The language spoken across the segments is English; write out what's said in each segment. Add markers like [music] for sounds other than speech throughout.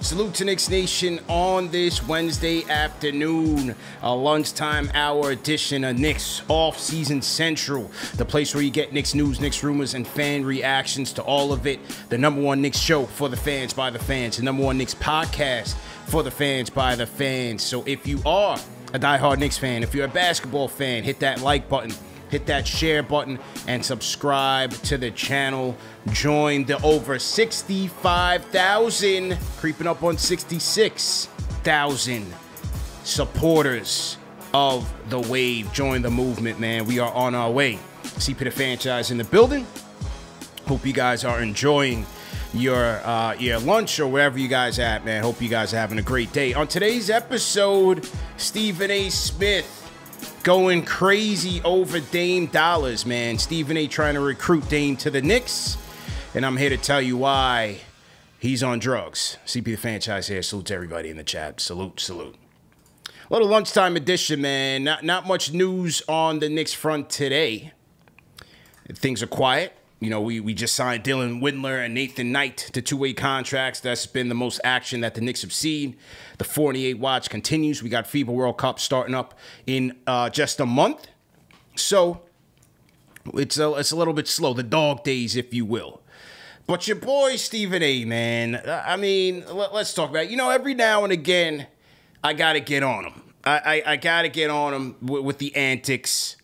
Salute to Knicks Nation on this Wednesday afternoon, a lunchtime hour edition of Knicks Off Season Central, the place where you get Knicks news, Knicks rumors, and fan reactions to all of it. The number one Knicks show for the fans by the fans, the number one Knicks podcast for the fans by the fans. So if you are a diehard Knicks fan, if you're a basketball fan, hit that like button hit that share button and subscribe to the channel. Join the over 65,000, creeping up on 66,000 supporters of the wave. Join the movement, man. We are on our way. CP the franchise in the building. Hope you guys are enjoying your uh, your lunch or wherever you guys at, man. Hope you guys are having a great day. On today's episode, Stephen A. Smith going crazy over Dame dollars, man. Stephen A. trying to recruit Dame to the Knicks, and I'm here to tell you why he's on drugs. CP the franchise here. Salute to everybody in the chat. Salute, salute. A little lunchtime edition, man. Not not much news on the Knicks front today. Things are quiet. You know, we, we just signed Dylan Windler and Nathan Knight to two way contracts. That's been the most action that the Knicks have seen. The 48 watch continues. We got FIBA World Cup starting up in uh, just a month. So it's a, it's a little bit slow, the dog days, if you will. But your boy Stephen A, man, I mean, let, us talk about it. You know, every now and again, I got to get on him. I, I, I got to get on him with, with the antics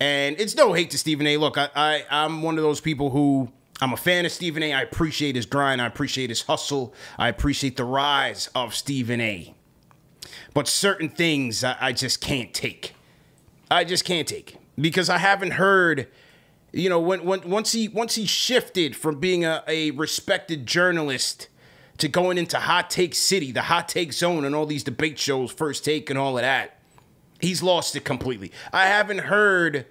and it's no hate to Stephen A. Look, I, I I'm one of those people who I'm a fan of Stephen A. I appreciate his grind. I appreciate his hustle. I appreciate the rise of Stephen A. But certain things I, I just can't take. I just can't take because I haven't heard. You know, when, when once he once he shifted from being a, a respected journalist to going into hot take city, the hot take zone, and all these debate shows, first take, and all of that He's lost it completely. I haven't heard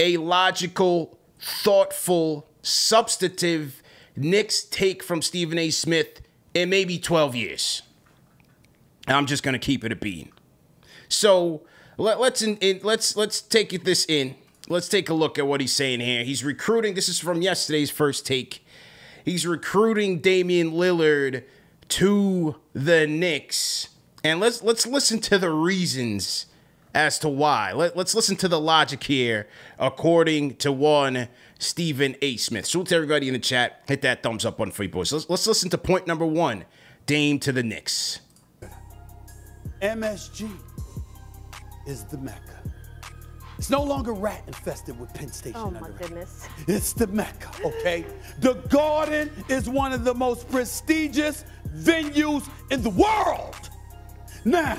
a logical, thoughtful, substantive Knicks take from Stephen A. Smith in maybe 12 years. I'm just gonna keep it a bean. So let, us let's let's take this in. Let's take a look at what he's saying here. He's recruiting. This is from yesterday's first take. He's recruiting Damian Lillard to the Knicks, and let's let's listen to the reasons as to why. Let, us listen to the logic here, according to one Stephen A. Smith. So to everybody in the chat, hit that thumbs up on Free boys. Let's, let's listen to point number one Dame to the Knicks. MSG is the Mecca. It's no longer rat infested with Penn Station. Oh my goodness. It's the Mecca, okay? the Garden is one of the most prestigious venues in the world. Now,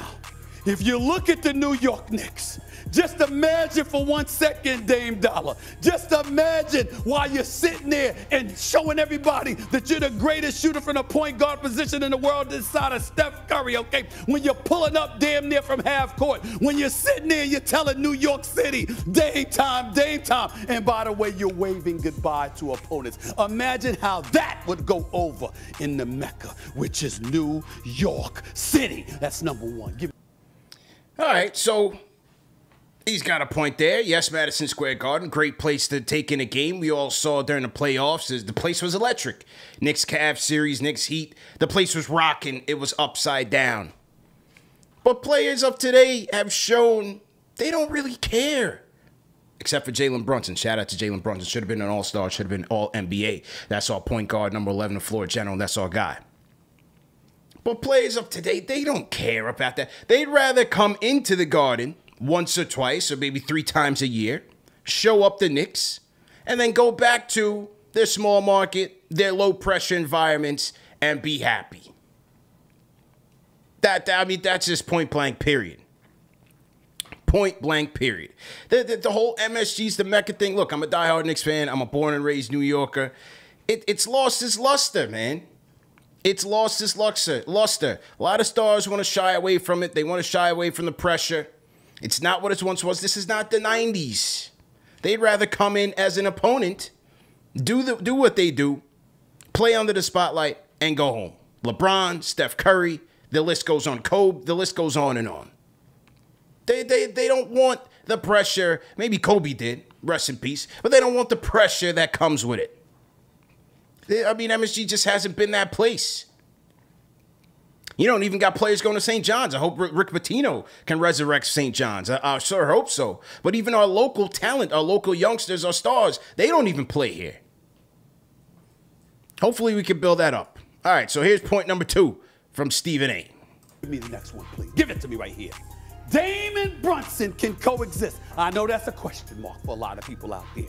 if you look at the New York Knicks, just imagine for one second, Dame Dollar. Just imagine while you're sitting there and showing everybody that you're the greatest shooter from the point guard position in the world this side of Steph Curry, okay? When you're pulling up damn near from half court, when you're sitting there, you're telling New York City, Dame time, Dame time. And by the way, you're waving goodbye to opponents. Imagine how that would go over in the Mecca, which is New York City. That's number one. Give all right, so He's got a point there. Yes, Madison Square Garden, great place to take in a game. We all saw during the playoffs. The place was electric. Knicks Cavs series, Knicks Heat. The place was rocking. It was upside down. But players of today have shown they don't really care. Except for Jalen Brunson. Shout out to Jalen Brunson. Should have been an all star, should have been all NBA. That's our point guard, number 11, the floor general. That's our guy. But players of today, they don't care about that. They'd rather come into the garden once or twice, or maybe three times a year, show up the Knicks, and then go back to their small market, their low pressure environments, and be happy. That, I mean, that's just point blank, period. Point blank, period. The, the, the whole MSG's the Mecca thing. Look, I'm a diehard Knicks fan. I'm a born and raised New Yorker. It, it's lost its luster, man. It's lost its luster. Luster. A lot of stars want to shy away from it. They want to shy away from the pressure. It's not what it once was. This is not the 90s. They'd rather come in as an opponent, do the do what they do, play under the spotlight, and go home. LeBron, Steph Curry, the list goes on. Kobe, the list goes on and on. They, they, they don't want the pressure. Maybe Kobe did, rest in peace, but they don't want the pressure that comes with it. I mean, MSG just hasn't been that place. You don't even got players going to St. John's. I hope Rick Pitino can resurrect St. John's. I, I sure hope so. But even our local talent, our local youngsters, our stars, they don't even play here. Hopefully, we can build that up. All right, so here's point number two from Stephen A. Give me the next one, please. Give it to me right here. Damon Brunson can coexist. I know that's a question mark for a lot of people out there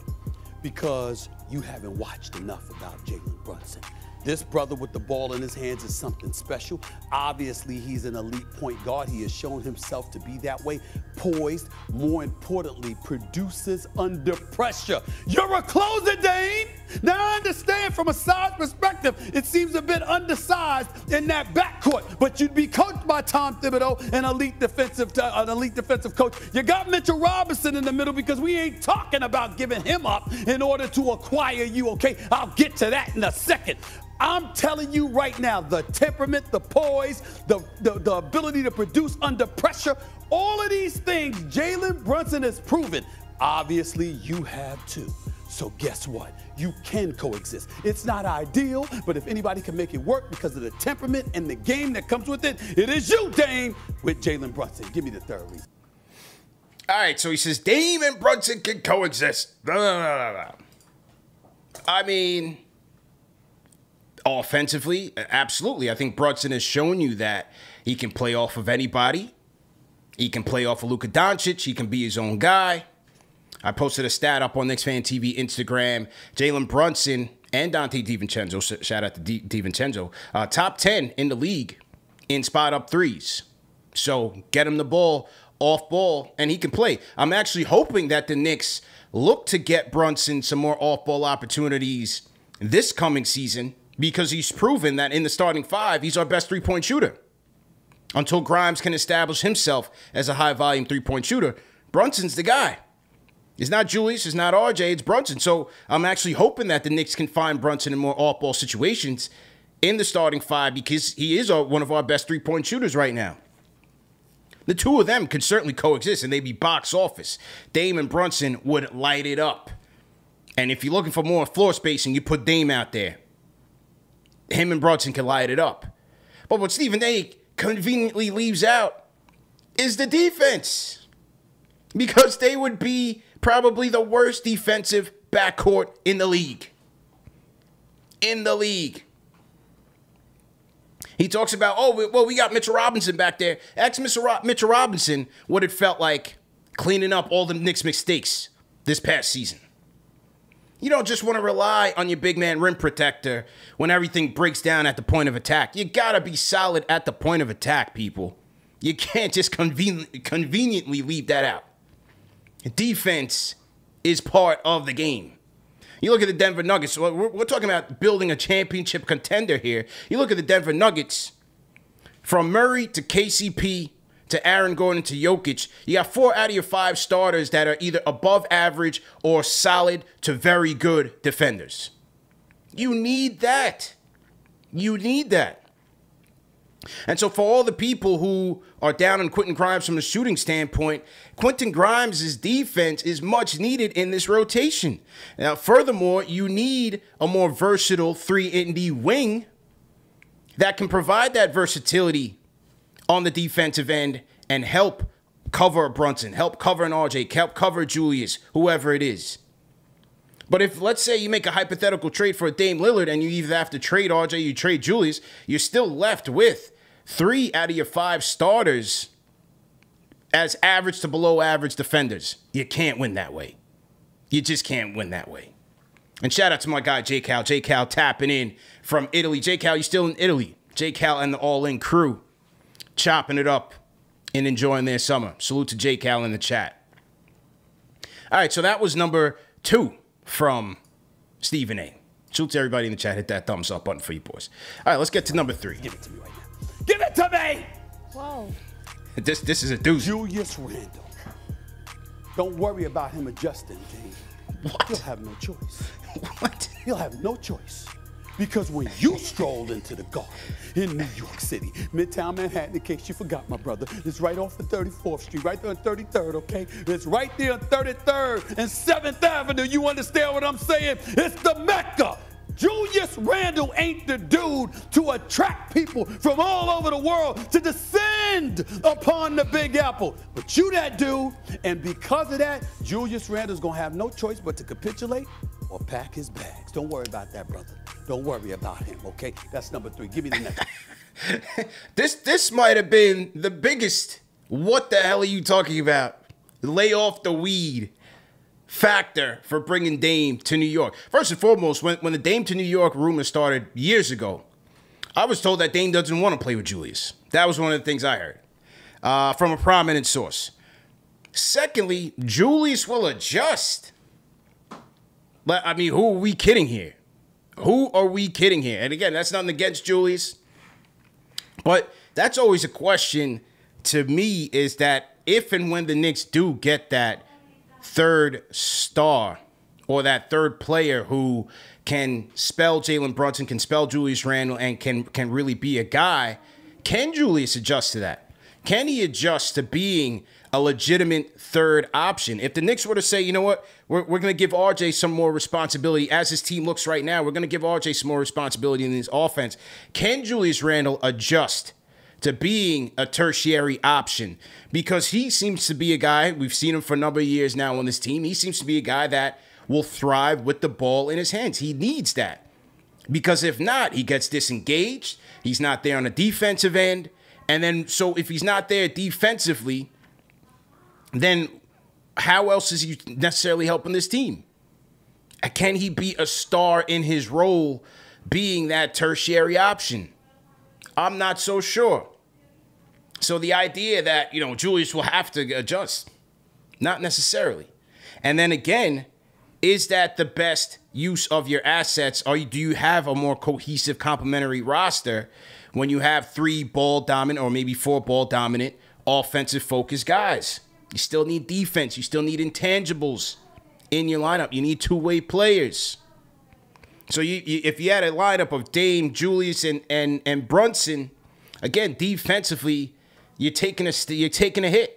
because you haven't watched enough about Jalen Brunson. This brother with the ball in his hands is something special. Obviously, he's an elite point guard. He has shown himself to be that way. Poised, more importantly, produces under pressure. You're a closer, Dame. Now, I understand from a size perspective, it seems a bit undersized in that backcourt, but you'd be coached by Tom Thibodeau, an elite defensive, uh, an elite defensive coach. You got Mitchell Robinson in the middle because we ain't talking about giving him up in order to acquire you, okay? I'll get to that in a second. I'm telling you right now, the temperament, the poise, the, the, the ability to produce under pressure, all of these things Jalen Brunson has proven. Obviously, you have too. So guess what? You can coexist. It's not ideal, but if anybody can make it work because of the temperament and the game that comes with it, it is you, Dame, with Jalen Brunson. Give me the third reason. All right, so he says Dame and Brunson can coexist. Blah, blah, blah, I mean, offensively, absolutely. I think Brunson has shown you that he can play off of anybody. He can play off of Luka Doncic. He can be his own guy. I posted a stat up on Knicks Fan TV Instagram. Jalen Brunson and Donte DiVincenzo, shout out to D- DiVincenzo, uh, top 10 in the league in spot up threes. So get him the ball off ball and he can play. I'm actually hoping that the Knicks look to get Brunson some more off ball opportunities this coming season because he's proven that in the starting five, he's our best three point shooter. Until Grimes can establish himself as a high volume three point shooter, Brunson's the guy. It's not Julius, it's not RJ, it's Brunson. So I'm actually hoping that the Knicks can find Brunson in more off ball situations in the starting five because he is one of our best three point shooters right now. The two of them could certainly coexist and they'd be box office. Dame and Brunson would light it up. And if you're looking for more floor spacing, you put Dame out there. Him and Brunson can light it up. But what Stephen A conveniently leaves out is the defense. Because they would be probably the worst defensive backcourt in the league. In the league. He talks about, oh, well, we got Mitchell Robinson back there. Ask Mitchell Robinson what it felt like cleaning up all the Knicks' mistakes this past season. You don't just want to rely on your big man rim protector when everything breaks down at the point of attack. You got to be solid at the point of attack, people. You can't just conven- conveniently leave that out. Defense is part of the game. You look at the Denver Nuggets, we're, we're talking about building a championship contender here. You look at the Denver Nuggets, from Murray to KCP to Aaron Gordon to Jokic, you got four out of your five starters that are either above average or solid to very good defenders. You need that. You need that. And so, for all the people who are down on Quentin Grimes from a shooting standpoint, Quentin Grimes' defense is much needed in this rotation. Now, furthermore, you need a more versatile 3 and D wing that can provide that versatility on the defensive end and help cover Brunson, help cover an RJ, help cover Julius, whoever it is. But if let's say you make a hypothetical trade for Dame Lillard and you either have to trade RJ, you trade Julius, you're still left with three out of your five starters as average to below average defenders. You can't win that way. You just can't win that way. And shout out to my guy J Cal. J Cal tapping in from Italy. J Cal, you still in Italy. J Cal and the All In crew chopping it up and enjoying their summer. Salute to J Cal in the chat. All right, so that was number two from Stephen A. Salute to everybody in the chat. Hit that thumbs up button for you boys. All right, let's get to number three. Give it to me right now. Give it to me! Whoa. This this is a doozy. Julius Randle. Don't worry about him adjusting, Dame. What? He'll have no choice. [laughs] What? He'll have no choice. Because when you strolled into the garden in New York City, Midtown Manhattan, in case you forgot, my brother, it's right off of 34th Street, right there on 33rd, okay? It's right there on 33rd and 7th Avenue. You understand what I'm saying? It's the Mecca. Julius Randle ain't the dude to attract people from all over the world to descend upon the Big Apple. But you that dude, and because of that, Julius Randle's gonna have no choice but to capitulate or pack his bags. Don't worry about that, brother. Don't worry about him, okay? That's number three. Give me the next. [laughs] This this might have been the biggest. What the hell are you talking about? Lay off the weed factor for bringing Dame to New York. First and foremost, when when the Dame to New York rumor started years ago, I was told that Dame doesn't want to play with Julius. That was one of the things I heard uh, from a prominent source. Secondly, Julius will adjust. But I mean, who are we kidding here? Who are we kidding here? And again, that's nothing against Julius. But that's always a question to me is that if and when the Knicks do get that third star or that third player who can spell Jalen Brunson, can spell Julius Randle, and can can really be a guy, can Julius adjust to that? Can he adjust to being a legitimate third option? If the Knicks were to say, you know what, we're, we're going to give RJ some more responsibility as his team looks right now, we're going to give RJ some more responsibility in this offense. Can Julius Randle adjust to being a tertiary option? Because he seems to be a guy, we've seen him for a number of years now on this team. He seems to be a guy that will thrive with the ball in his hands. He needs that. Because if not, he gets disengaged. He's not there on the defensive end. And then, so if he's not there defensively, then how else is he necessarily helping this team? Can he be a star in his role being that tertiary option? I'm not so sure. So the idea that, you know, Julius will have to adjust, not necessarily. And then again, is that the best use of your assets? Or do you have a more cohesive complementary roster when you have three ball dominant or maybe four ball dominant offensive focused guys? You still need defense. You still need intangibles in your lineup. You need two way players. So you, you, if you had a lineup of Dame, Julius, and and and Brunson, again defensively, you're taking a you're taking a hit.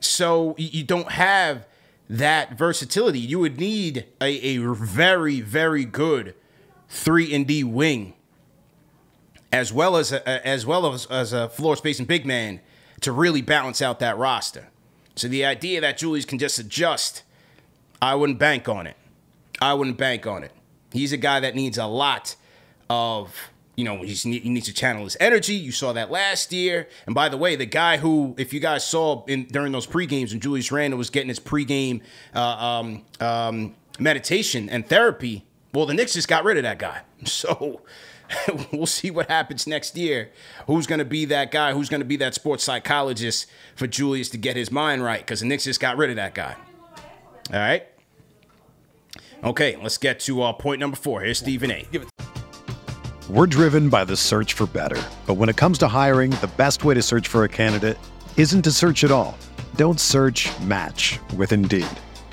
So you, don't have that versatility. You would need a, a very very good three and D wing, as well as a, as well as as a floor spacing big man to really balance out that roster. So the idea that Julius can just adjust, I wouldn't bank on it. I wouldn't bank on it. He's a guy that needs a lot of, you know, he needs to channel his energy. You saw that last year. And by the way, the guy who, if you guys saw in during those pre games when Julius Randle was getting his pregame uh, um, um, meditation and therapy, well, the Knicks just got rid of that guy. [laughs] So [laughs] we'll see what happens next year. Who's going to be that guy? Who's going to be that sports psychologist for Julius to get his mind right? Because the Knicks just got rid of that guy. All right. Okay, let's get to uh, point number four. Here's Stephen A. We're driven by the search for better. But when it comes to hiring, the best way to search for a candidate isn't to search at all. Don't search match with Indeed.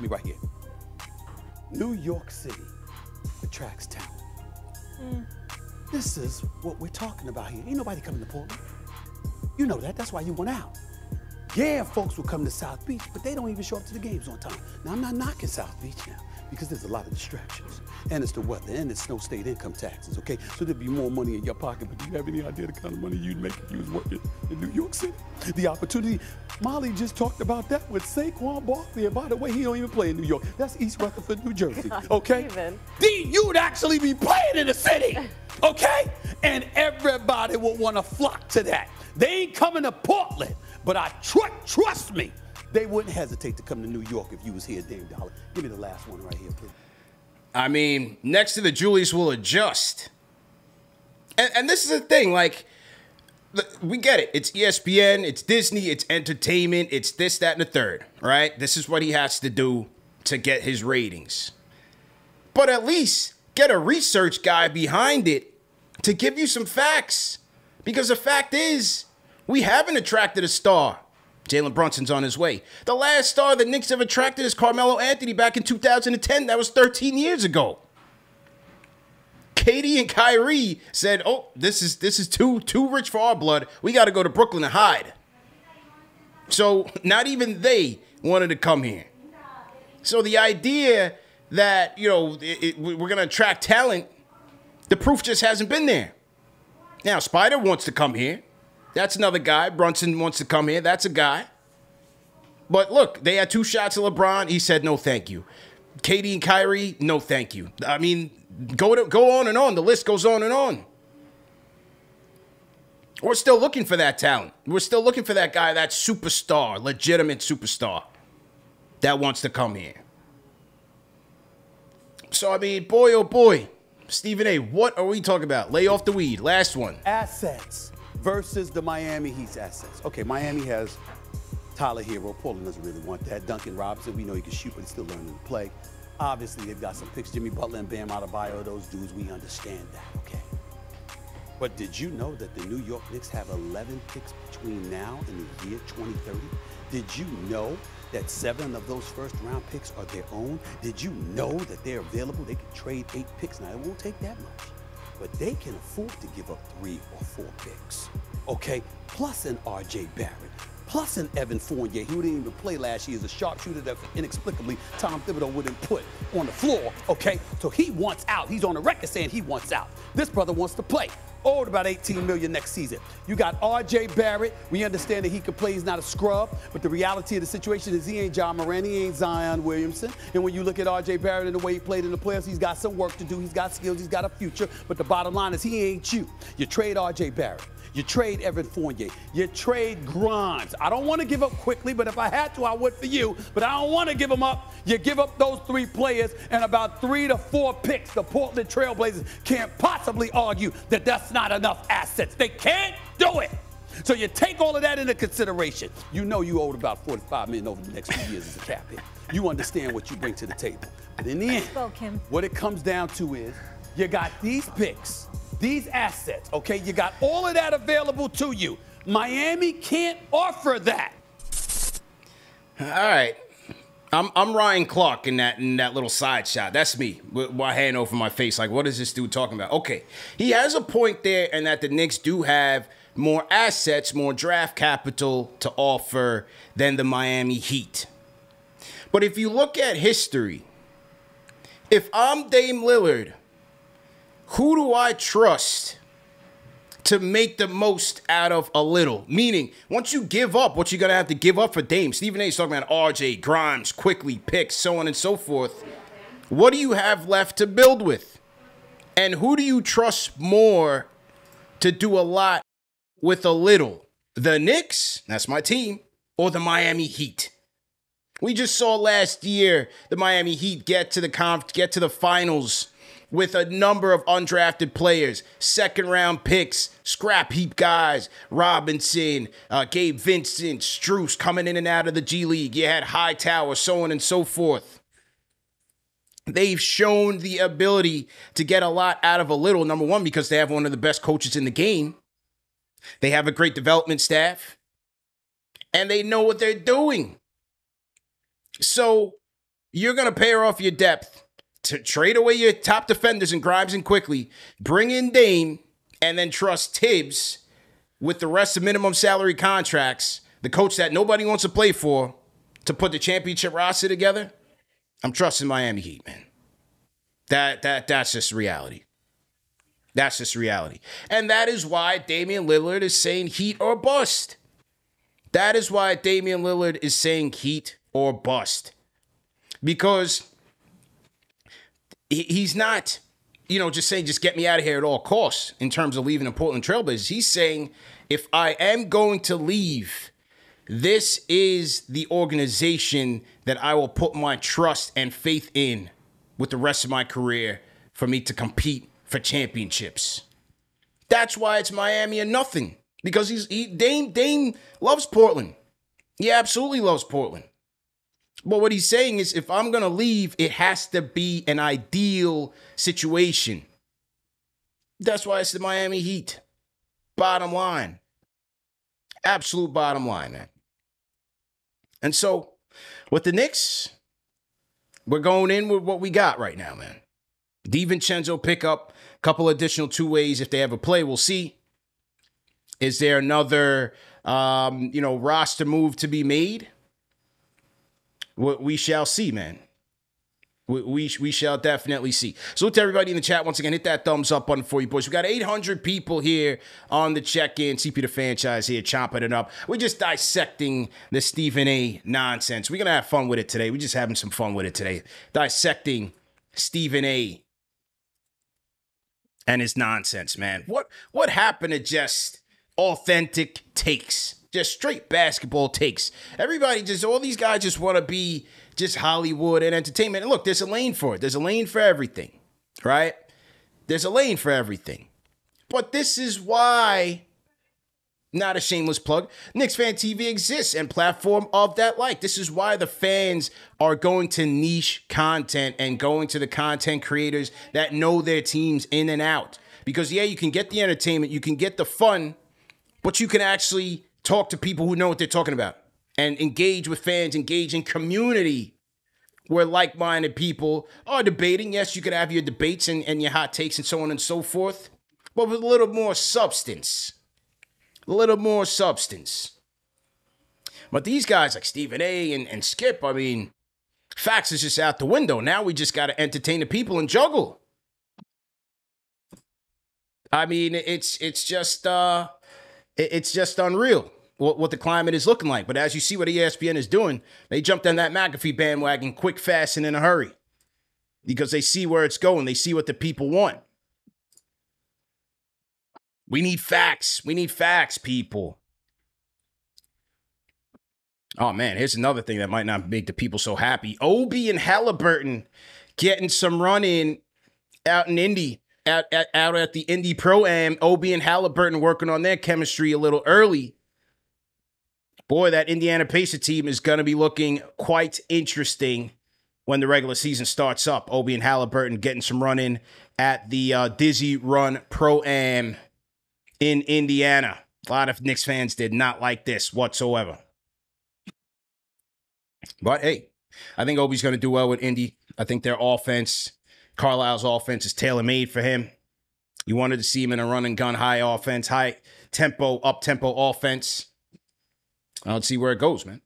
Me right here. New York City attracts talent. Hmm. This is what we're talking about here. Ain't nobody coming to Portland. You know that. That's why you went out. Yeah, folks will come to South Beach, but they don't even show up to the games on time. Now, I'm not knocking South Beach now because there's a lot of distractions. And it's the weather and it's no state income taxes, okay? So there'd be more money in your pocket, but do you have any idea the kind of money you'd make if you was working in New York City? The opportunity. Molly just talked about that with Saquon Barkley. And by the way, he don't even play in New York. That's East Rutherford, New Jersey, [laughs] oh, okay? even. D, you'd actually be playing in the city, okay? And everybody would want to flock to that. They ain't coming to Portland, but I tr- trust me, they wouldn't hesitate to come to New York if you was here, Dame Dollar. Give me the last one right here, please. I mean, next to the Julius will adjust. And, and this is the thing, like, we get it. It's ESPN, it's Disney, it's entertainment, it's this, that, and the third, right? This is what he has to do to get his ratings. But at least get a research guy behind it to give you some facts. Because the fact is, we haven't attracted a star. Jalen Brunson's on his way. The last star the Knicks have attracted is Carmelo Anthony back in 2010. That was 13 years ago. KD and Kyrie said, "Oh, this is this is too too rich for our blood. We got to go to Brooklyn and hide." So not even they wanted to come here. So the idea that you know it, it- we're going to attract talent, the proof just hasn't been there. Now Spida wants to come here. That's another guy. Brunson wants to come here. That's a guy. But look, they had two shots at LeBron. He said no, thank you. KD and Kyrie, no, thank you. I mean, go to, go on and on. The list goes on and on. We're still looking for that talent. We're still looking for that guy, that superstar, legitimate superstar that wants to come here. So I mean, boy oh boy, Stephen A. What are we talking about? Lay off the weed. Last one. assets versus the Miami Heat's assets. Okay, Miami has Tyler Herro. Portland doesn't really want that. Duncan Robinson, we know he can shoot, but he's still learning to play. Obviously, they've got some picks. Jimmy Butler and Bam Adebayo, those dudes, we understand that, okay? But did you know that the New York Knicks have 11 picks between now and the year 2030? Did you know that seven of those first round picks are their own? Did you know that they're available? They can trade eight picks. Now, it won't take that much, but they can afford to give up three or four picks, okay? Plus an RJ Barrett. Plus an Evan Fournier, who didn't even play last year, is a sharpshooter that inexplicably Tom Thibodeau wouldn't put on the floor, okay? So he wants out. He's on the record saying he wants out. This brother wants to play owed about 18 million next season. You got RJ Barrett. We understand that he can play. He's not a scrub, but the reality of the situation is he ain't Ja Morant, he ain't Zion Williamson. And when you look at RJ Barrett and the way he played in the playoffs, he's got some work to do. He's got skills. He's got a future. But the bottom line is he ain't you. You trade RJ Barrett. You trade Evan Fournier. You trade Grimes. I don't want to give up Quickley, but if I had to, I would for you. But I don't want to give them up. You give up those three players and about three to four picks. The Portland Trailblazers can't possibly argue that that's not enough assets. They can't do it. So you take all of that into consideration. You know you owed about 45 million over the next few years as a cap hit. You understand what you bring to the table. But in the end, what it comes down to is you got these picks, these assets, okay? You got all of that available to you. Miami can't offer that. All right. I'm I'm Ryan Clark in that in that little side shot. That's me with my hand over my face. Like, what is this dude talking about? Okay, he has a point there, and that the Knicks do have more assets, more draft capital to offer than the Miami Heat. But if you look at history, if I'm Dame Lillard, who do I trust to make the most out of a little. Meaning, once you give up what you're gonna have to give up for Dame, Stephen A. is talking about RJ, Grimes, Quickley picks, so on and so forth. What do you have left to build with? And who do you trust more to do a lot with a little? The Knicks, that's my team, or the Miami Heat? We just saw last year the Miami Heat get to the conf- get to the finals with a number of undrafted players, second round picks, scrap heap guys, Robinson, uh, Gabe Vincent, Strus coming in and out of the G League. You had Hightower, so on and so forth. They've shown the ability to get a lot out of a little, number one, because they have one of the best coaches in the game. They have a great development staff, and they know what they're doing. So you're going to pair off your depth to trade away your top defenders and Grimes and Quickley, bring in Dame, and then trust Thibs with the rest of minimum salary contracts, the coach that nobody wants to play for, to put the championship roster together, I'm trusting Miami Heat, man. That that that's just reality. That's just reality. And that is why Damian Lillard is saying heat or bust. That is why Damian Lillard is saying heat or bust. Because he's not, you know, just saying, just get me out of here at all costs in terms of leaving the Portland Trailblazers. He's saying, if I am going to leave, this is the organization that I will put my trust and faith in with the rest of my career for me to compete for championships. That's why it's Miami and nothing. Because he's he Dame Dame loves Portland. He absolutely loves Portland. But what he's saying is if I'm going to leave, it has to be an ideal situation. That's why it's the Miami Heat. Bottom line. Absolute bottom line, man. And so with the Knicks, we're going in with what we got right now, man. DiVincenzo pick up a couple additional two ways if they ever play. We'll see. Is there another um, you know, roster move to be made? We shall see, man. We, we, we shall definitely see. So to everybody in the chat, once again, hit that thumbs up button for you boys. We got 800 people here on the check-in. CP the franchise here, chopping it up. We're just dissecting the Stephen A. nonsense. We're gonna have fun with it today. We're just having some fun with it today. Dissecting Stephen A. and his nonsense, man. What what happened to just authentic takes? Just straight basketball takes. Everybody just all these guys just want to be just Hollywood and entertainment. And look, there's a lane for it. There's a lane for everything, right? There's a lane for everything. But this is why not a shameless plug. Knicks Fan TV exists and platform of that like. This is why the fans are going to niche content and going to the content creators that know their teams in and out. Because yeah, you can get the entertainment, you can get the fun, but you can actually talk to people who know what they're talking about and engage with fans, engage in community where like minded people are debating. Yes, you could have your debates and, and your hot takes and so on and so forth, but with a little more substance. A little more substance. But these guys like Stephen A and, and Skip, I mean, facts is just out the window. Now we just got to entertain the people and juggle. I mean, it's it's just uh it's just unreal what, what the climate is looking like. But as you see what ESPN is doing, they jumped on that McAfee bandwagon quick, fast, and in a hurry because they see where it's going. They see what the people want. We need facts. We need facts, people. Oh man, here's another thing that might not make the people so happy. Obi and Halliburton getting some run in out in Indy, out, out, out at the Indy Pro Am. Obi and Halliburton working on their chemistry a little early boy, that Indiana Pacer team is going to be looking quite interesting when the regular season starts up. Obi and Halliburton getting some run in at the uh, Dizzy Run Pro Am in Indiana. A lot of Knicks fans did not like this whatsoever. But hey, I think Obi's going to do well with Indy. I think their offense, Carlisle's offense, is tailor made for him. You wanted to see him in a run and gun high offense, high tempo, up tempo offense. Let's see where it goes, man.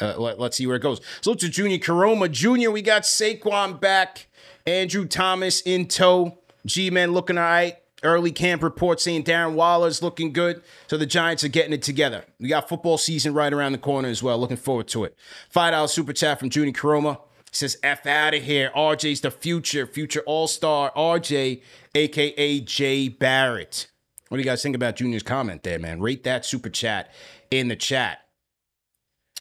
Uh, let, us see where it goes. So to Junior Koroma. Junior, we got Saquon back. Andrew Thomas in tow. G-Man looking all right. Early camp report saying Darren Waller's looking good. So the Giants are getting it together. We got football season right around the corner as well. Looking forward to it. $5 super chat from Junior Caroma. Says, F out of here. RJ's the future, future all star RJ, aka Jay Barrett. What do you guys think about Junior's comment there, man? Rate that super chat in the chat.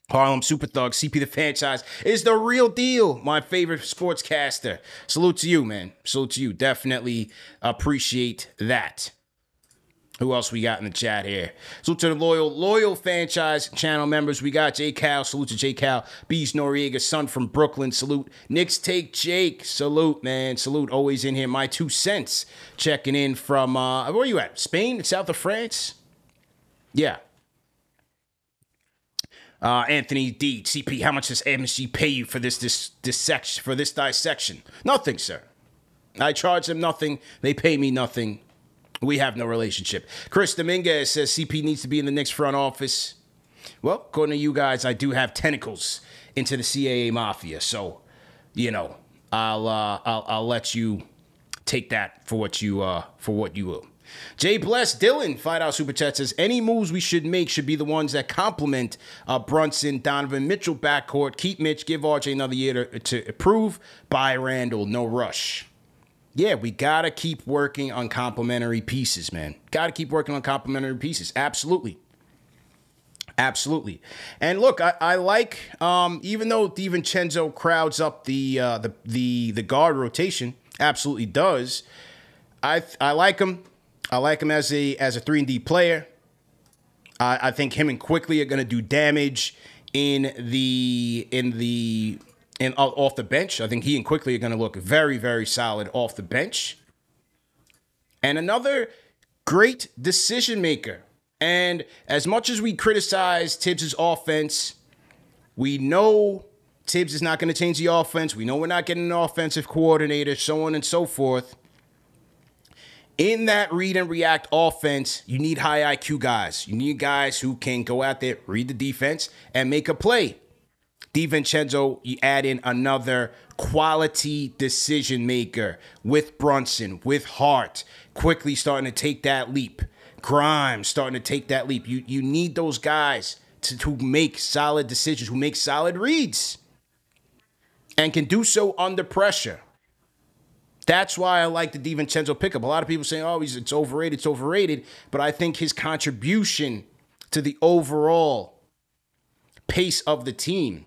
Harlem Super Thug, CP the franchise is the real deal. My favorite sportscaster. Salute to you, man. Salute to you. Definitely appreciate that. Who else we got in the chat here? Salute to the loyal, loyal franchise channel members. We got J Cal. Salute to J Cal. Beast Noriega, son from Brooklyn. Salute. Knicks take Jake. Salute, man. Salute. Always in here. My two cents. Checking in from uh where are you at? Spain? South of France? Yeah. Uh, Anthony D. CP, how much does MSG pay you for this this this section for this dissection? Nothing, sir. I charge them nothing. They pay me nothing. We have no relationship. Chris Dominguez says CP needs to be in the Knicks front office. Well, according to you guys, I do have tentacles into the CAA mafia, so you know I'll uh, I'll I'll let you take that for what you uh for what you will. Jay Bless Dylan, five out super chat says any moves we should make should be the ones that complement uh, Brunson, Donovan Mitchell backcourt. Keep Mitch, give RJ another year to, to improve. Buy Randle, no rush. Yeah, we gotta keep working on complementary pieces, man. Gotta keep working on complementary pieces. Absolutely. Absolutely. And look, I, I like um, even though DiVincenzo crowds up the uh, the the the guard rotation, absolutely does. I I like him. I like him as a as a three and D player. I, I think him and Quickley are going to do damage in the in the in off the bench. I think he and Quickley are going to look very very solid off the bench. And another great decision maker. And as much as we criticize Thibs' offense, we know Thibs is not going to change the offense. We know we're not getting an offensive coordinator, so on and so forth in that read and react offense, you need high IQ guys. You need guys who can go out there, read the defense, and make a play. DiVincenzo, you add in another quality decision maker with Brunson, with Hart, Quickley starting to take that leap. Grimes starting to take that leap. You you need those guys to, to make solid decisions, who make solid reads, and can do so under pressure. That's why I like the DiVincenzo pickup. A lot of people saying, "Oh, he's it's overrated, it's overrated," but I think his contribution to the overall pace of the team,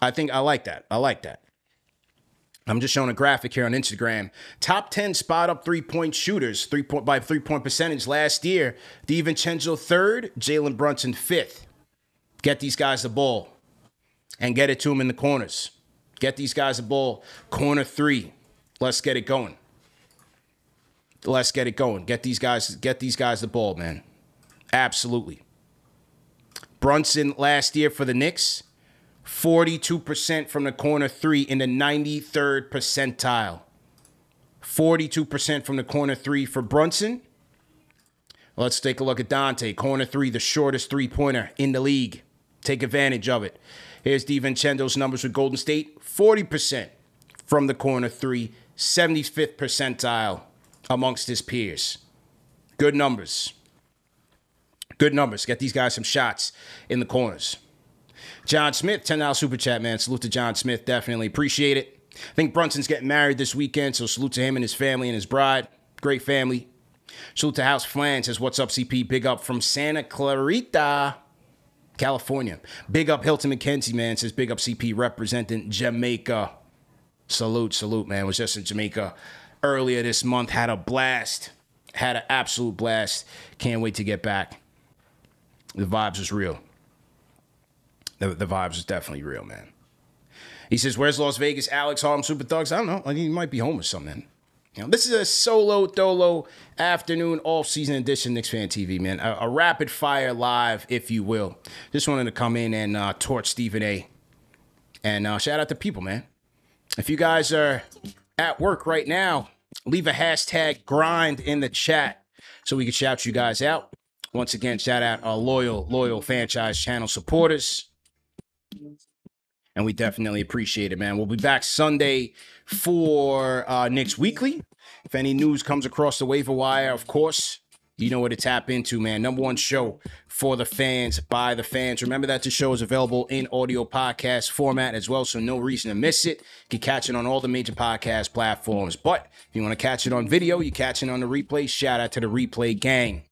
I think I like that. I like that. I'm just showing a graphic here on Instagram. Top 10 spot up three point shooters, three point by three point percentage last year. DiVincenzo third, Jalen Brunson fifth. Get these guys the ball and get it to them in the corners. Get these guys the ball. Corner three. Let's get it going. Let's get it going. Get these guys, get these guys the ball, man. Absolutely. Brunson last year for the Knicks, 42% from the corner three in the 93rd percentile. 42% from the corner three for Brunson. Let's take a look at Donte. Corner three, the shortest three pointer in the league. Take advantage of it. Here's DiVincenzo's numbers with Golden State 40% from the corner three, 75th percentile amongst his peers. Good numbers. Good numbers. Get these guys some shots in the corners. John Smith, $10 super chat, man. Salute to John Smith. Definitely appreciate it. I think Brunson's getting married this weekend, so salute to him and his family and his bride. Great family. Salute to House Flan says, What's up, CP? Big up from Santa Clarita, California. Big up Hilton McKenzie, man. Says, Big up CP representing Jamaica. Salute, salute, man. Was just in Jamaica earlier this month. Had a blast. Had an absolute blast. Can't wait to get back. The vibes was real. The, the vibes was definitely real, man. He says, Where's Las Vegas? Alex Harlem Super Thugs? I don't know. He might be home or something. You know, this is a solo dolo afternoon off season edition Knicks Fan TV, man. A, a, rapid fire live, if you will. Just wanted to come in and uh, torch Stephen A. And uh, shout out to people, man. If you guys are at work right now, leave a hashtag grind in the chat so we can shout you guys out. Once again, shout out our loyal, loyal franchise channel supporters. And we definitely appreciate it, man. We'll be back Sunday for uh, Knicks Weekly. If any news comes across the waiver wire, of course, you know where to tap into, man. Number one show for the fans, by the fans. Remember that the show is available in audio podcast format as well, so no reason to miss it. You can catch it on all the major podcast platforms. But if you want to catch it on video, you catch it on the replay. Shout out to the replay gang.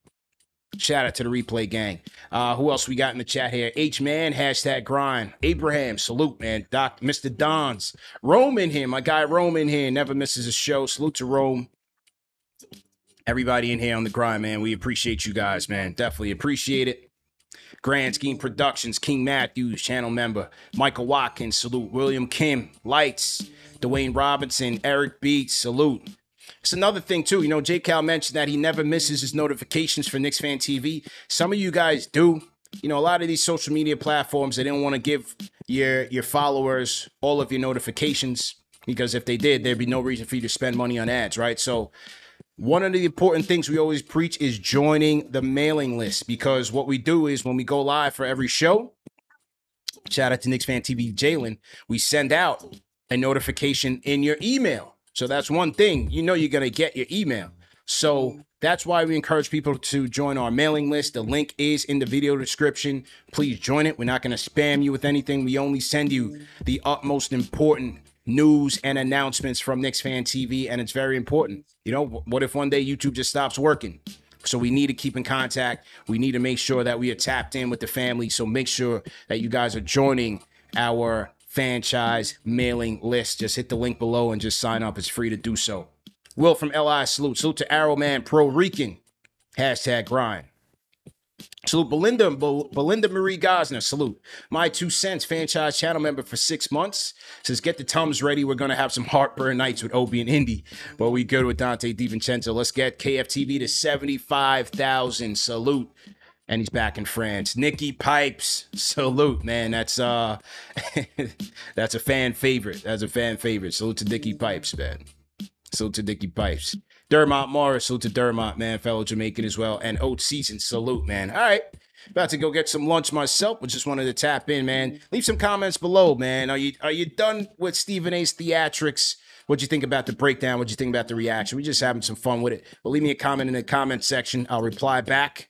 Shout out to the replay gang. Uh, who else we got in the chat here? H man, hashtag grind. Abraham, salute, man. Doc, Mr. Dons. Rome in here. My guy Rome in here. Never misses a show. Salute to Rome. Everybody in here on the grind, man. We appreciate you guys, man. Definitely appreciate it. Grand Scheme Productions, King Matthews, channel member. Michael Watkins, salute. William Kim, Lights. Dwayne Robinson, Eric Beats, salute. It's another thing too. You know, J. Cal mentioned that he never misses his notifications for Knicks Fan TV. Some of you guys do. You know, a lot of these social media platforms they don't want to give your your followers all of your notifications because if they did, there'd be no reason for you to spend money on ads, right? So one of the important things we always preach is joining the mailing list because what we do is when we go live for every show, shout out to Knicks Fan TV Jalen, we send out a notification in your email. So that's one thing. You know you're going to get your email. So that's why we encourage people to join our mailing list. The link is in the video description. Please join it. We're not going to spam you with anything. We only send you the utmost important news and announcements from Knicks Fan TV, and it's very important. You know, what if one day YouTube just stops working? So we need to keep in contact. We need to make sure that we are tapped in with the family. So make sure that you guys are joining our franchise mailing list. Just hit the link below and just sign up. It's free to do so. Will from LI salute. Salute to Arrowman Pro Rican. Hashtag grind. Salute Belinda Belinda Marie Gosner. Salute. My two cents franchise channel member for six months. Says get the tums ready. We're gonna have some heartburn nights with Obi and Indy. But we good with Donte DiVincenzo. Let's get KFTV to 75,000. Salute and he's back in France. Nicky Pipes, salute, man. That's uh [laughs] that's a fan favorite. That's a fan favorite. Salute to Nicky Pipes, man. Salute to Nicky Pipes. Dermot Morris, salute to Dermot, man, fellow Jamaican as well. And Oat Season, salute, man. All right. About to go get some lunch myself, but just wanted to tap in, man. Leave some comments below, man. Are you are you done with Stephen A's theatrics? What'd you think about the breakdown? What'd you think about the reaction? We just having some fun with it. But leave me a comment in the comment section. I'll reply back.